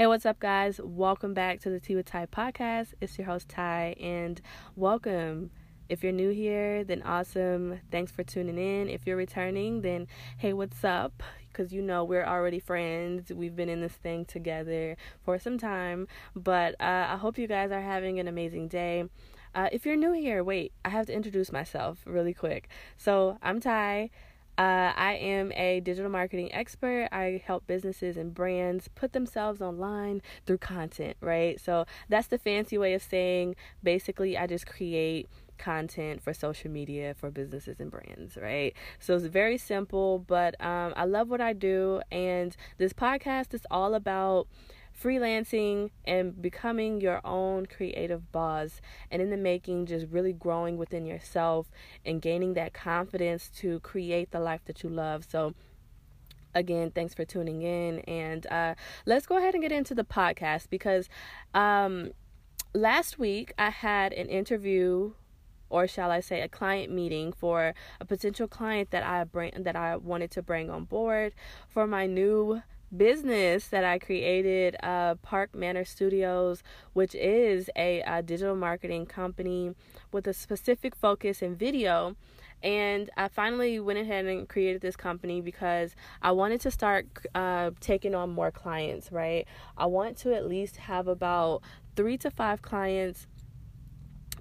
Hey, what's up, guys? Welcome back to the Tea with Ty podcast. It's your host, Ty, and welcome. If you're new here, then awesome. Thanks for tuning in. If you're returning, then hey, what's up? Because you know we're already friends. We've been in this thing together for some time, but uh, I hope you guys are having an amazing day. Uh, if you're new here, wait, I have to introduce myself really quick. So, I'm Ty. Uh, I am a digital marketing expert. I help businesses and brands put themselves online through content, right? So that's the fancy way of saying basically, I just create content for social media for businesses and brands, right? So it's very simple, but um, I love what I do. And this podcast is all about freelancing and becoming your own creative boss and in the making just really growing within yourself and gaining that confidence to create the life that you love. So again thanks for tuning in and uh, let's go ahead and get into the podcast because um, last week i had an interview or shall I say a client meeting for a potential client that I bring that I wanted to bring on board for my new business that I created, uh, Park Manor Studios, which is a, a digital marketing company with a specific focus in video. And I finally went ahead and created this company because I wanted to start uh, taking on more clients, right? I want to at least have about three to five clients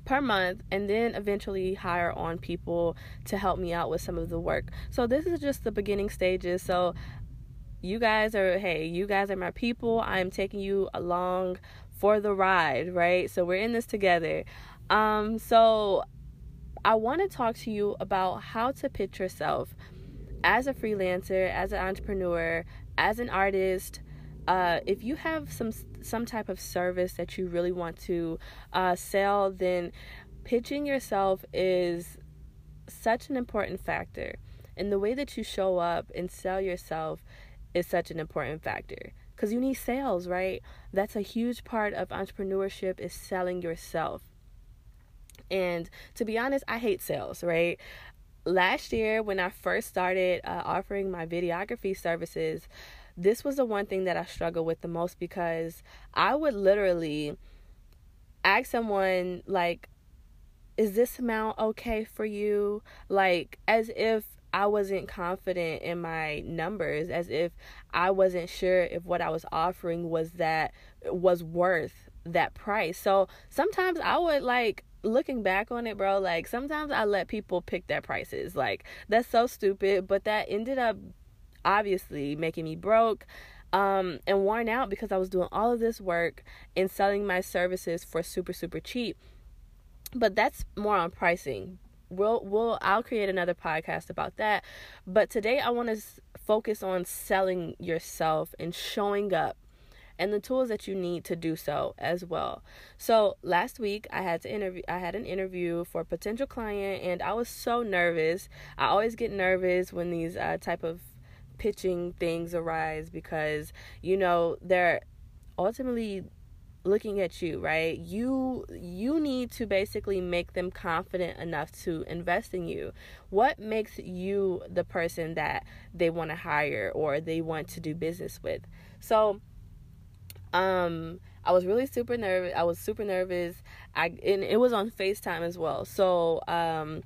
per month and then eventually hire on people to help me out with some of the work. So this is just the beginning stages. So you guys are hey you guys are my people. I'm taking you along for the ride right? So we're in this together. Um so i want to talk to you about how to pitch yourself as a freelancer as an entrepreneur as an artist. Uh, if you have some some type of service that you really want to uh, sell then pitching yourself is such an important factor and the way that you show up and sell yourself is such an important factor because you need sales, right? That's a huge part of entrepreneurship is selling yourself. And to be honest, I hate sales, right? Last year, when I first started uh, offering my videography services, this was the one thing that I struggled with the most because I would literally ask someone, like, is this amount okay for you? Like, as if I wasn't confident in my numbers as if I wasn't sure if what I was offering was that was worth that price. So sometimes I would like looking back on it, bro, like sometimes I let people pick their prices. Like that's so stupid, but that ended up obviously making me broke um and worn out because I was doing all of this work and selling my services for super super cheap. But that's more on pricing we'll we'll I'll create another podcast about that. But today I want to focus on selling yourself and showing up and the tools that you need to do so as well. So last week I had to interview I had an interview for a potential client and I was so nervous. I always get nervous when these uh, type of pitching things arise because you know they're ultimately looking at you right you you need to basically make them confident enough to invest in you what makes you the person that they want to hire or they want to do business with so um I was really super nervous. I was super nervous. I and it was on FaceTime as well. So um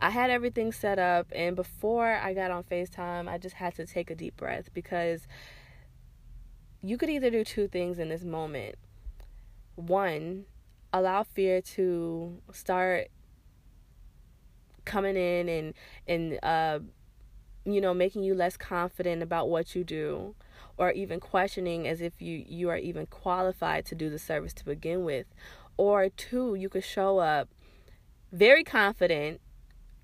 I had everything set up and before I got on FaceTime, I just had to take a deep breath because you could either do two things in this moment one, allow fear to start coming in and and uh you know making you less confident about what you do or even questioning as if you you are even qualified to do the service to begin with or two you could show up very confident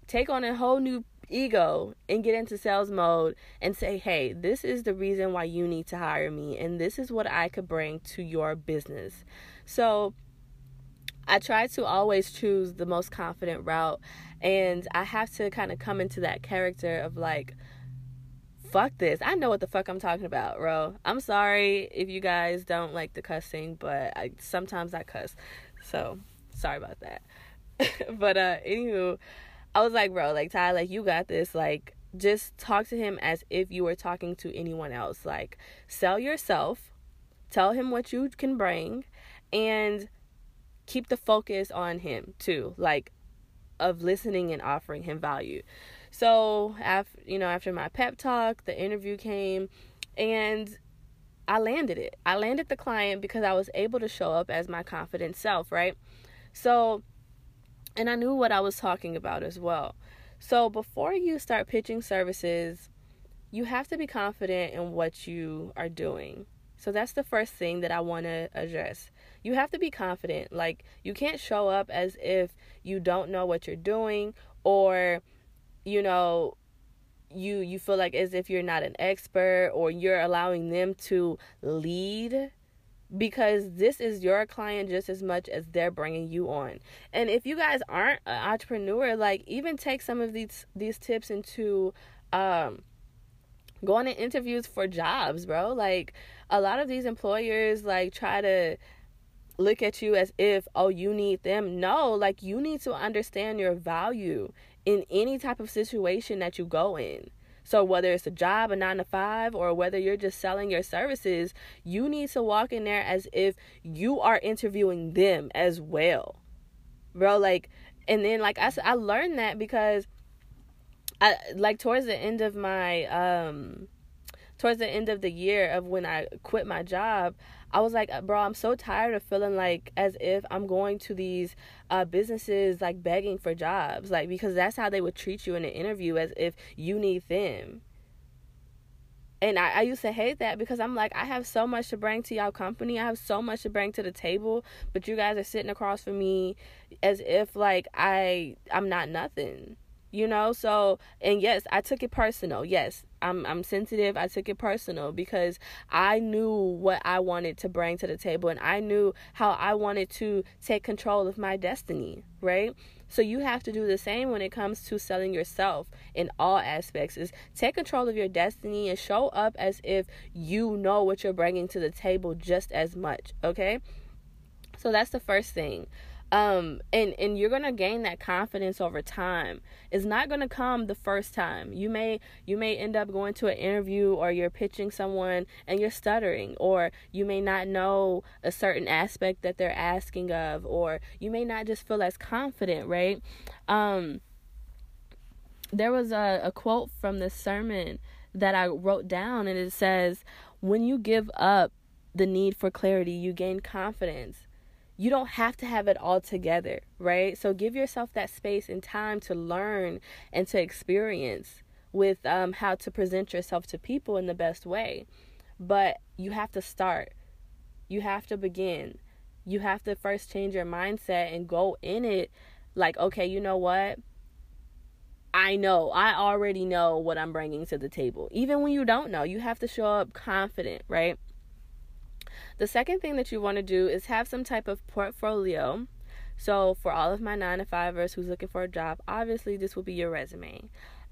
take on a whole new ego and get into sales mode and say, hey, this is the reason why you need to hire me, and this is what I could bring to your business. So I try to always choose the most confident route, and I have to kind of come into that character of like, fuck this. I know what the fuck I'm talking about, bro. I'm sorry if you guys don't like the cussing, but I sometimes I cuss. So sorry about that. but uh anywho, I was like, bro, like Ty, like you got this. Like just talk to him as if you were talking to anyone else. Like sell yourself tell him what you can bring and keep the focus on him too like of listening and offering him value so after you know after my pep talk the interview came and I landed it. I landed the client because I was able to show up as my confident self, right? So, and I knew what I was talking about as well. So, before you start pitching services, you have to be confident in what you are doing. So, that's the first thing that I want to address. You have to be confident. Like, you can't show up as if you don't know what you're doing or, you know, you you feel like as if you're not an expert or you're allowing them to lead because this is your client just as much as they're bringing you on. And if you guys aren't an entrepreneur, like even take some of these these tips into um going to interviews for jobs, bro. Like a lot of these employers like try to look at you as if oh you need them. No, like you need to understand your value in any type of situation that you go in. So, whether it's a job, a nine to five, or whether you're just selling your services, you need to walk in there as if you are interviewing them as well. Bro, like, and then, like, I, said, I learned that because I, like, towards the end of my, um, towards the end of the year of when I quit my job, I was like, bro, I'm so tired of feeling like as if I'm going to these uh, businesses like begging for jobs, like because that's how they would treat you in an interview as if you need them. And I, I used to hate that because I'm like, I have so much to bring to y'all company. I have so much to bring to the table, but you guys are sitting across from me as if like I I'm not nothing you know? So and yes i took it personal. Yes i'm i'm sensitive. I took it personal because i knew what i wanted to bring to the table and i knew how i wanted to take control of my destiny right? So you have to do the same when it comes to selling yourself in all aspects is take control of your destiny and show up as if you know what you're bringing to the table just as much okay? So that's the first thing um and and you're going to gain that confidence over time. It's not going to come the first time. You may you may end up going to an interview or you're pitching someone and you're stuttering or you may not know a certain aspect that they're asking of or you may not just feel as confident right? Um there was a, a quote from the sermon that I wrote down and it says when you give up the need for clarity you gain confidence you don't have to have it all together, right? So give yourself that space and time to learn and to experience with um, how to present yourself to people in the best way. But you have to start, you have to begin. You have to first change your mindset and go in it like, okay, you know what? I know, I already know what I'm bringing to the table. Even when you don't know, you have to show up confident, right? The second thing that you want to do is have some type of portfolio. So, for all of my nine to fivers who's looking for a job, obviously this will be your resume.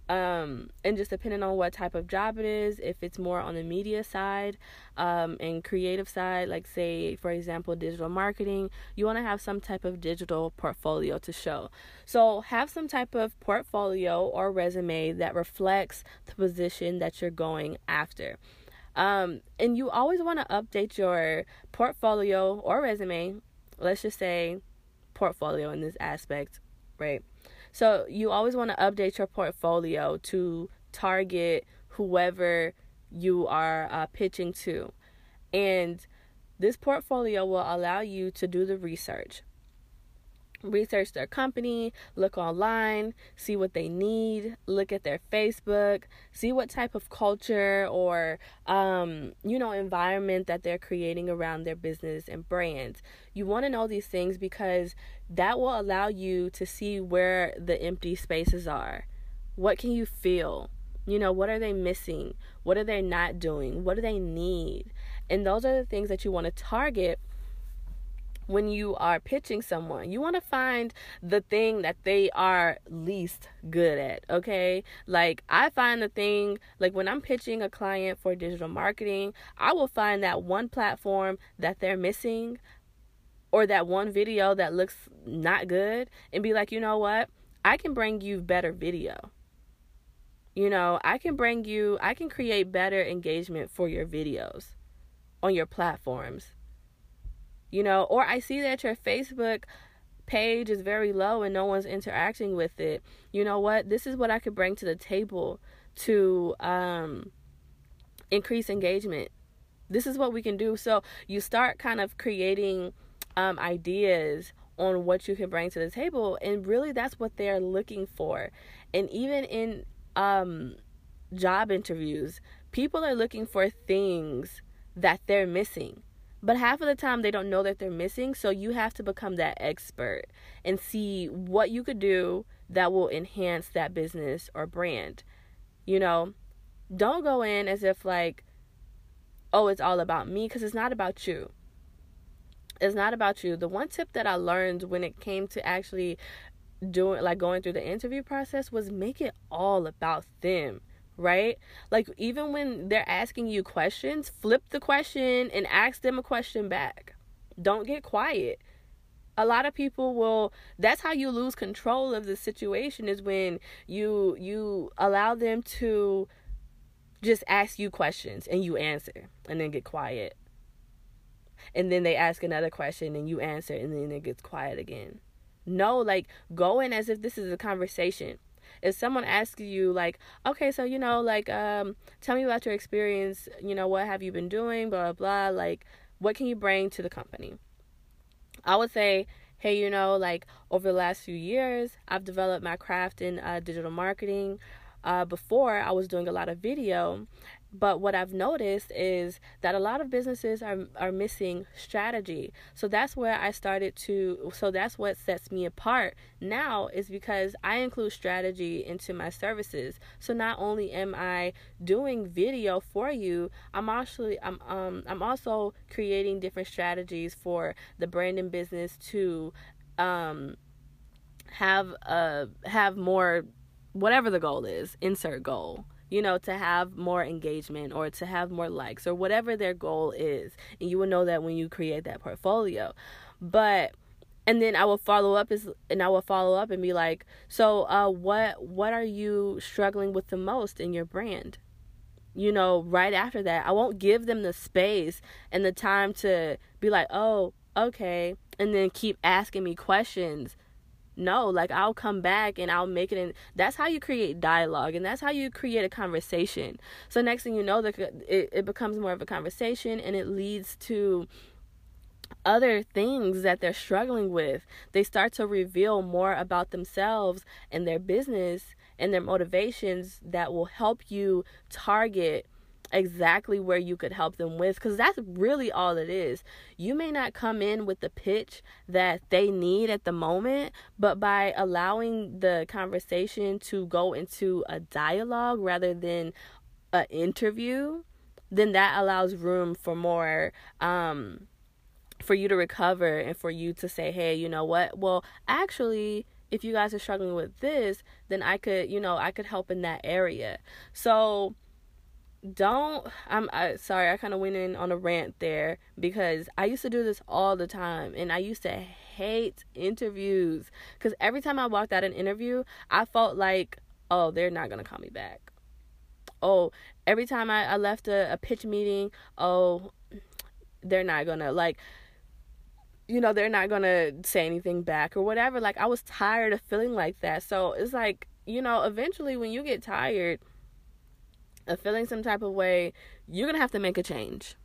Um, and just depending on what type of job it is, if it's more on the media side um, and creative side, like say, for example, digital marketing, you want to have some type of digital portfolio to show. So, have some type of portfolio or resume that reflects the position that you're going after. Um, and you always want to update your portfolio or resume. Let's just say portfolio in this aspect, right? So you always want to update your portfolio to target whoever you are uh, pitching to. And this portfolio will allow you to do the research research their company, look online, see what they need, look at their Facebook, see what type of culture or um, you know environment that they're creating around their business and brand. You want to know these things because that will allow you to see where the empty spaces are. What can you feel? You know, what are they missing? What are they not doing? What do they need? And those are the things that you want to target when you are pitching someone. You want to find the thing that they are least good at, okay? Like I find the thing like when I'm pitching a client for digital marketing, I will find that one platform that they're missing or that one video that looks not good and be like, "You know what? I can bring you better video." You know, I can bring you I can create better engagement for your videos on your platforms. You know, or I see that your Facebook page is very low and no one's interacting with it. You know what? This is what I could bring to the table to um, increase engagement. This is what we can do. So you start kind of creating um, ideas on what you can bring to the table, and really that's what they're looking for. And even in um, job interviews, people are looking for things that they're missing. But half of the time they don't know that they're missing, so you have to become that expert and see what you could do that will enhance that business or brand. You know, don't go in as if like oh, it's all about me because it's not about you. It's not about you. The one tip that I learned when it came to actually doing like going through the interview process was make it all about them right? Like even when they're asking you questions, flip the question and ask them a question back. Don't get quiet. A lot of people will that's how you lose control of the situation is when you you allow them to just ask you questions and you answer and then get quiet. And then they ask another question and you answer and then it gets quiet again. No, like go in as if this is a conversation if someone asks you like okay so you know like um tell me about your experience you know what have you been doing blah blah blah like what can you bring to the company? I would say hey you know like over the last few years i've developed my craft in uh, digital marketing. Uh, before i was doing a lot of video but what I've noticed is that a lot of businesses are are missing strategy. So that's where I started to so that's what sets me apart now is because I include strategy into my services. So not only am I doing video for you, I'm actually I'm um I'm also creating different strategies for the branding business to um have uh have more whatever the goal is, insert goal you know, to have more engagement or to have more likes or whatever their goal is. And you will know that when you create that portfolio. But and then I will follow up is and I will follow up and be like, so uh what what are you struggling with the most in your brand? You know, right after that, I won't give them the space and the time to be like, "Oh, okay." And then keep asking me questions no like i'll come back and i'll make it and that's how you create dialogue and that's how you create a conversation. So next thing you know the, it, it becomes more of a conversation and it leads to other things that they're struggling with. They start to reveal more about themselves and their business and their motivations that will help you target exactly where you could help them with because that's really all it is. You may not come in with the pitch that they need at the moment, but by allowing the conversation to go into a dialogue rather than an interview, then that allows room for more um for you to recover and for you to say, "Hey, you know what? Well, actually, if you guys are struggling with this, then I could, you know, I could help in that area." So, don't i'm I, sorry i kind of went in on a rant there because i used to do this all the time and i used to hate interviews. Because every time i walked out an interview i felt like oh they're not gonna call me back. Oh every time i, I left a, a pitch meeting oh they're not gonna like you know they're not gonna say anything back or whatever. Like i was tired of feeling like that. So it's like you know eventually when you get tired of feeling some type of way, you're going to have to make a change.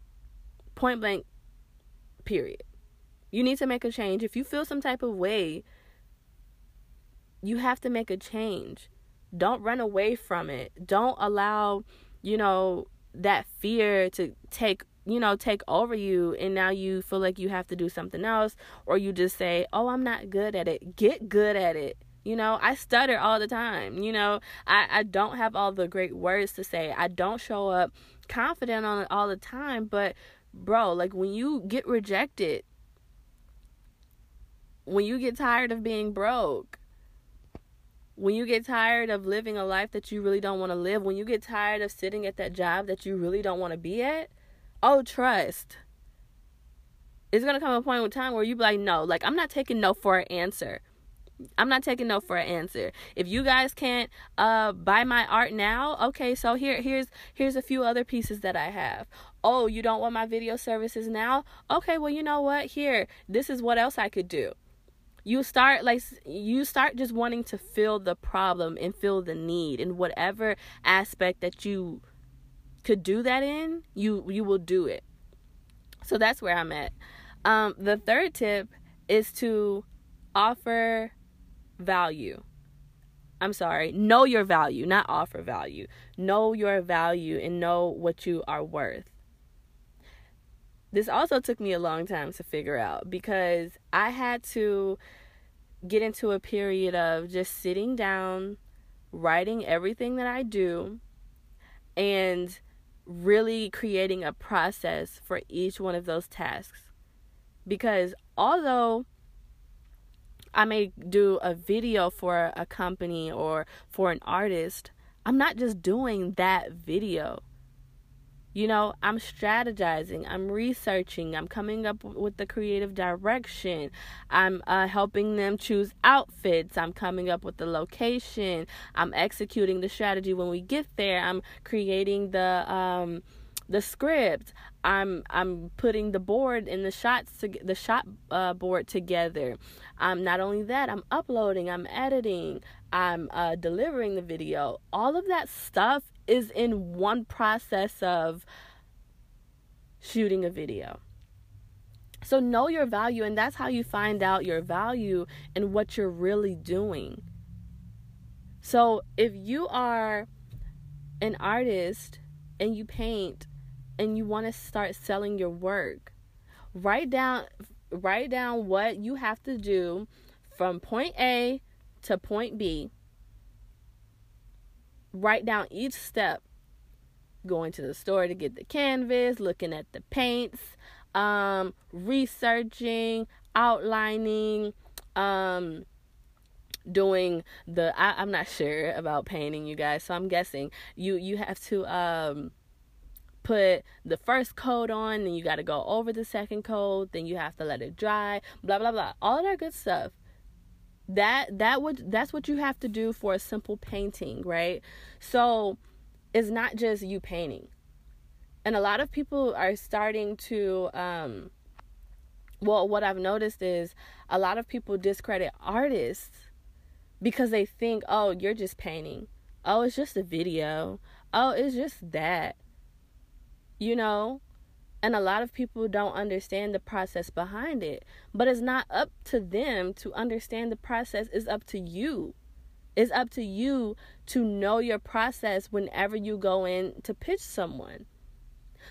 Point blank, period. You need to make a change. If you feel some type of way, you have to make a change. Don't run away from it. Don't allow, you know, that fear to take you know take over you and now you feel like you have to do something else or you just say oh i'm not good at it get good at it you know, I stutter all the time. You know, I, I don't have all the great words to say. I don't show up confident on it all the time. But, bro, like when you get rejected, when you get tired of being broke, when you get tired of living a life that you really don't want to live, when you get tired of sitting at that job that you really don't want to be at, oh, trust. It's going to come a point in time where you be like, no, like, I'm not taking no for an answer I'm not taking no for an answer. If you guys can't uh buy my art now, okay, so here here's here's a few other pieces that I have. Oh, you don't want my video services now? Okay, well, you know what? Here, this is what else I could do. You start like you start just wanting to fill the problem and fill the need in whatever aspect that you could do that in, you you will do it. So that's where I'm at. Um, the third tip is to offer value. I'm sorry, know your value, not offer value. Know your value and know what you are worth. This also took me a long time to figure out because I had to get into a period of just sitting down, writing everything that I do, and really creating a process for each one of those tasks. Because although I may do a video for a company or for an artist, I'm not just doing that video. You know, I'm strategizing, I'm researching, I'm coming up with the creative direction, I'm uh, helping them choose outfits, I'm coming up with the location, I'm executing the strategy when we get there, I'm creating the um, the script. I'm I'm putting the board and the shots to the shot uh, board together. Um, not only that, I'm uploading, I'm editing, I'm uh, delivering the video. All of that stuff is in one process of shooting a video. So know your value, and that's how you find out your value and what you're really doing. So if you are an artist and you paint and you want to start selling your work, write down write down what you have to do from point A to point B. Write down each step. Going to the store to get the canvas, looking at the paints, um, researching, outlining, um, doing the I, am not sure about painting you guys, so I'm guessing you you have to um put the first coat on, then you got to go over the second coat, then you have to let it dry, blah blah blah. All that good stuff. That that would that's what you have to do for a simple painting, right? So it's not just you painting. And a lot of people are starting to um well what I've noticed is a lot of people discredit artists because they think, "Oh, you're just painting. Oh, it's just a video. Oh, it's just that." You know? And a lot of people don't understand the process behind it. But it's not up to them to understand the process. It's up to you. It's up to you to know your process whenever you go in to pitch someone.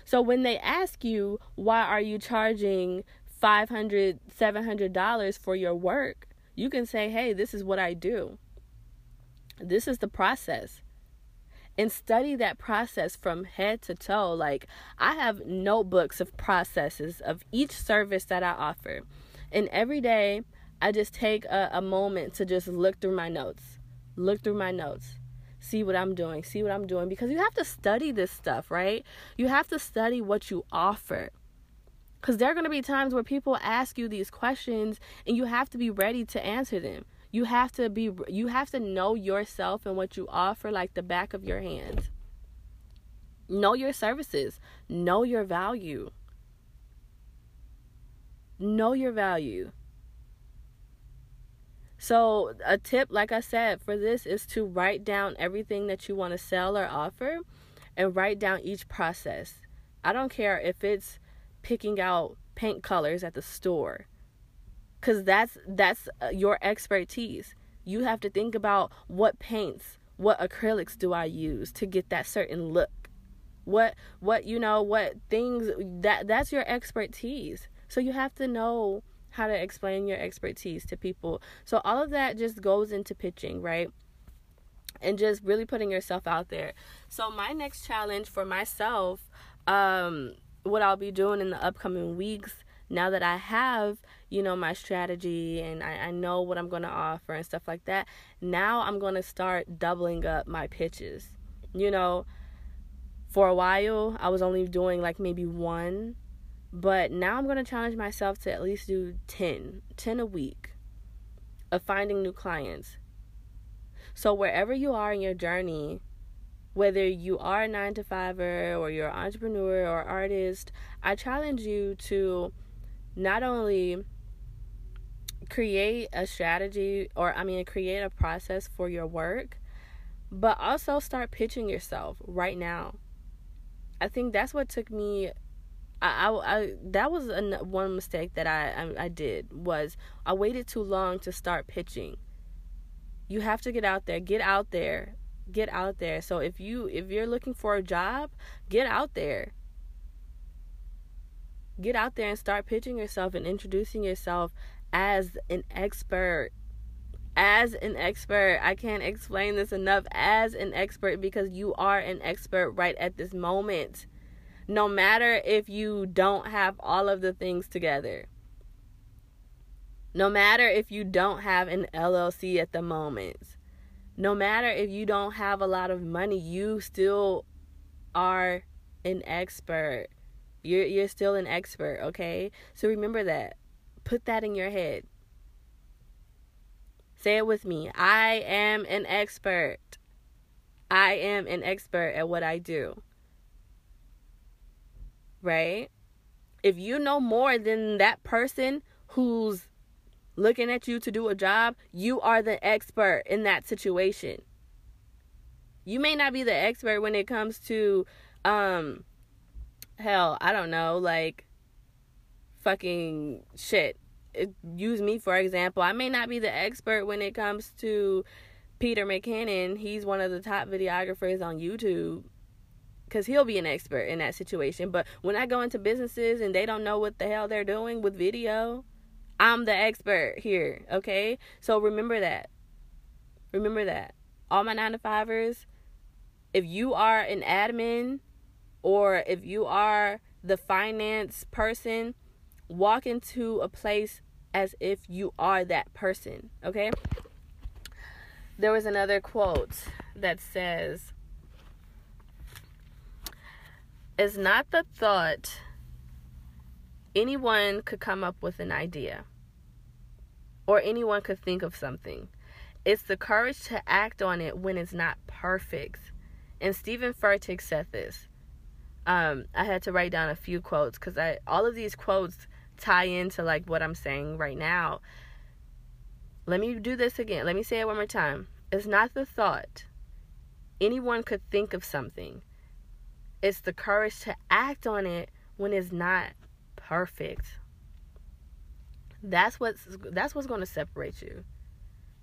So when they ask you why are you charging 500 700 dollars for your work? you can say hey this is what i do. This is the process and study that process from head to toe. Like, I have notebooks of processes of each service that I offer. And every day, I just take a, a moment to just look through my notes, look through my notes, see what I'm doing, see what I'm doing. Because you have to study this stuff, right? You have to study what you offer. Because there are going to be times where people ask you these questions and you have to be ready to answer them you have to be you have to know yourself and what you offer like the back of your hand. Know your services. Know your value. Know your value. So a tip like i said for this is to write down everything that you want to sell or offer and write down each process. I don't care if it's picking out paint colors at the store cuz that's that's uh, your expertise. You have to think about what paints, what acrylics do I use to get that certain look. What what you know, what things that that's your expertise. So you have to know how to explain your expertise to people. So all of that just goes into pitching, right? And just really putting yourself out there. So my next challenge for myself um what I'll be doing in the upcoming weeks now that I have, you know, my strategy and I, I know what I'm going to offer and stuff like that, now I'm going to start doubling up my pitches. You know, for a while, I was only doing like maybe one, but now I'm going to challenge myself to at least do 10, 10 a week of finding new clients. So, wherever you are in your journey, whether you are a nine to fiver or you're an entrepreneur or artist, I challenge you to not only create a strategy or I mean create a process for your work, but also start pitching yourself right now. I think that's what took me I, I, I that was an, one mistake that I, I I did was I waited too long to start pitching. You have to get out there, get out there, get out there. So if you if you're looking for a job, get out there. Get out there and start pitching yourself and introducing yourself as an expert. As an expert, I can't explain this enough. As an expert, because you are an expert right at this moment. No matter if you don't have all of the things together, no matter if you don't have an LLC at the moment, no matter if you don't have a lot of money, you still are an expert. You're you're still an expert, okay? So remember that. Put that in your head. Say it with me. I am an expert. I am an expert at what I do. Right? If you know more than that person who's looking at you to do a job, you are the expert in that situation. You may not be the expert when it comes to um hell, I don't know, like fucking shit. use me for example. I may not be the expert when it comes to Peter McKinnon. He's one of the top videographers on YouTube because he'll be an expert in that situation. But when I go into businesses and they don't know what the hell they're doing with video, I'm the expert here. Okay, so remember that. Remember that. All my nine to fivers. If you are an admin or if you are the finance person, walk into a place as if you are that person, okay? There was another quote that says, It's not the thought anyone could come up with an idea or anyone could think of something. It's the courage to act on it when it's not perfect. And Steven Furtick said this. Um, I had to write down a few quotes because I all of these quotes tie into like what I'm saying right now. Let me do this again. Let me say it one more time. It's not the thought. Anyone could think of something. It's the courage to act on it when it's not perfect. That's what's that's what's going to separate you.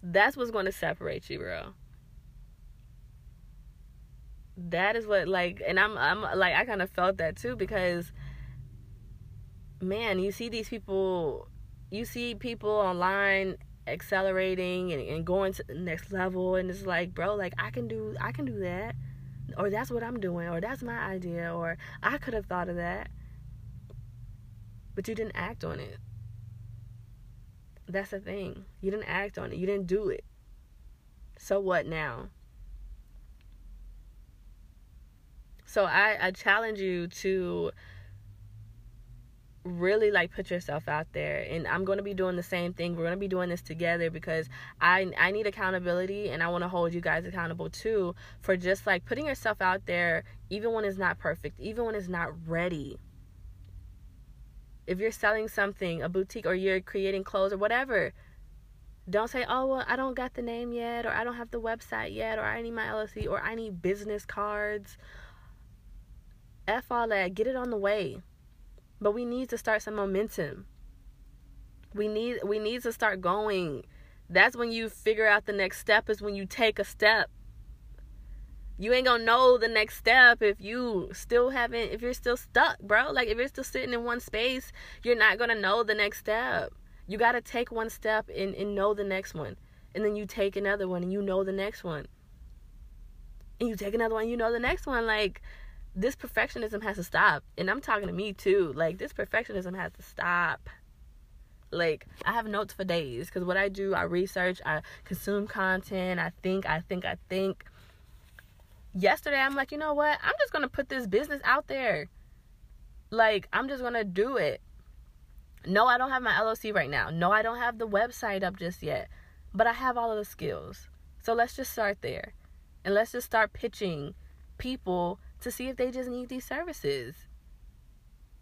That's what's going to separate you, bro. That is what like and I'm I'm like I kind of felt that too because man, you see these people, you see people online accelerating and, and going to the next level, and it's like, bro, like I can do, I can do that, or that's what I'm doing, or that's my idea, or I could have thought of that, but you didn't act on it. That's the thing. You didn't act on it. You didn't do it. So what now? So I, I challenge you to really like put yourself out there and i'm going to be doing the same thing. We're going to be doing this together because i i need accountability and i want to hold you guys accountable too for just like putting yourself out there even when it's not perfect even when it's not ready. If you're selling something a boutique or you're creating clothes or whatever don't say oh well i don't got the name yet or i don't have the website yet or i need my llc or i need business cards. F all that. Get it on the way but we need to start some momentum. We need we need to start going. That's when you figure out the next step is when you take a step. You ain't gonna know the next step if you still haven't if you're still stuck, bro. Like if you're still sitting in one space, you're not gonna know the next step. You gotta take one step and, and know the next one. And then you take another one and you know the next one. And you take another one, you know the next one. Like this perfectionism has to stop. And I'm talking to me too. Like this perfectionism has to stop. Like I have notes for days cuz what I do, I research, I consume content, I think, I think, I think. Yesterday I'm like, "You know what? I'm just going to put this business out there." Like I'm just going to do it. No, I don't have my LLC right now. No, I don't have the website up just yet. but I have all of the skills. So let's just start there. And let's just start pitching people to see if they just need these services.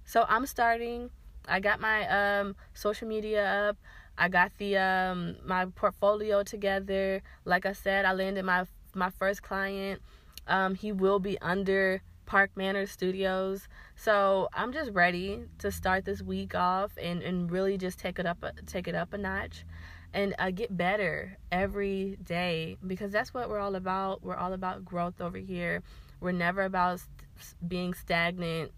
So I'm starting. I got my um, social media up. I got the um, my portfolio together. Like I said, I landed my my first client. Um, he will be under Park Manor Studios. So I'm just ready to start this week off and, and really just take it up take it up a notch and uh, get better every day because that's what we're all about. We're all about growth over here. We're never about being stagnant.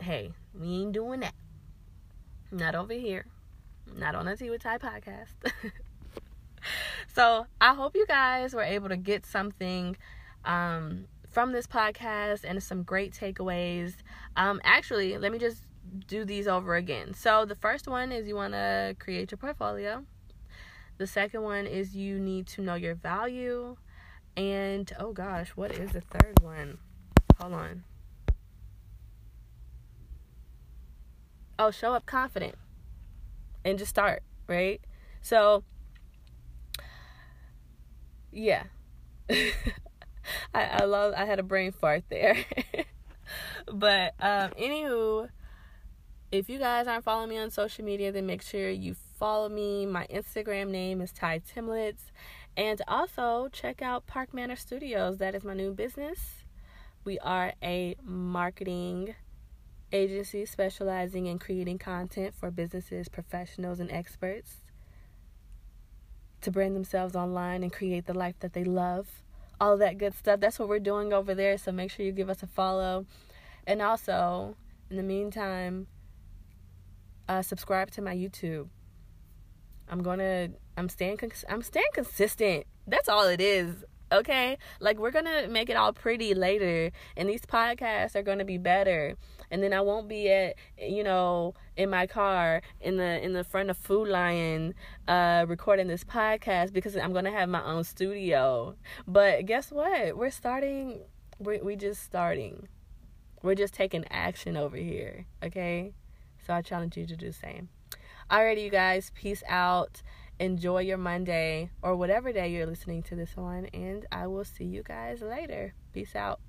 Hey, we ain't doing that. Not over here. Not on a Tea with Ty podcast. so I hope you guys were able to get something um, from this podcast and some great takeaways. Um, actually, let me just do these over again. So the first one is you want to create your portfolio. The second one is you need to know your value. And oh gosh, what is the third one? Hold on. Oh, show up confident and just start, right? So, yeah. I, I love, I had a brain fart there. but, um, anywho, if you guys aren't following me on social media, then make sure you follow me. My Instagram name is Ty Timlets. And also check out Park Manor Studios. That is my new business. We are a marketing agency specializing in creating content for businesses, professionals, and experts to brand themselves online and create the life that they love. All that good stuff. That's what we're doing over there. So make sure you give us a follow. And also, in the meantime, uh, subscribe to my YouTube. I'm gonna I'm staying I'm staying consistent. That's all it is. Okay? Like we're gonna make it all pretty later and these podcasts are gonna be better. And then I won't be at you know, in my car in the in the front of Food Lion uh recording this podcast because I'm gonna have my own studio. But guess what? We're starting we we just starting. We're just taking action over here. Okay? So I challenge you to do the same. Alrighty, you guys, peace out. Enjoy your Monday or whatever day you're listening to this on, and I will see you guys later. Peace out.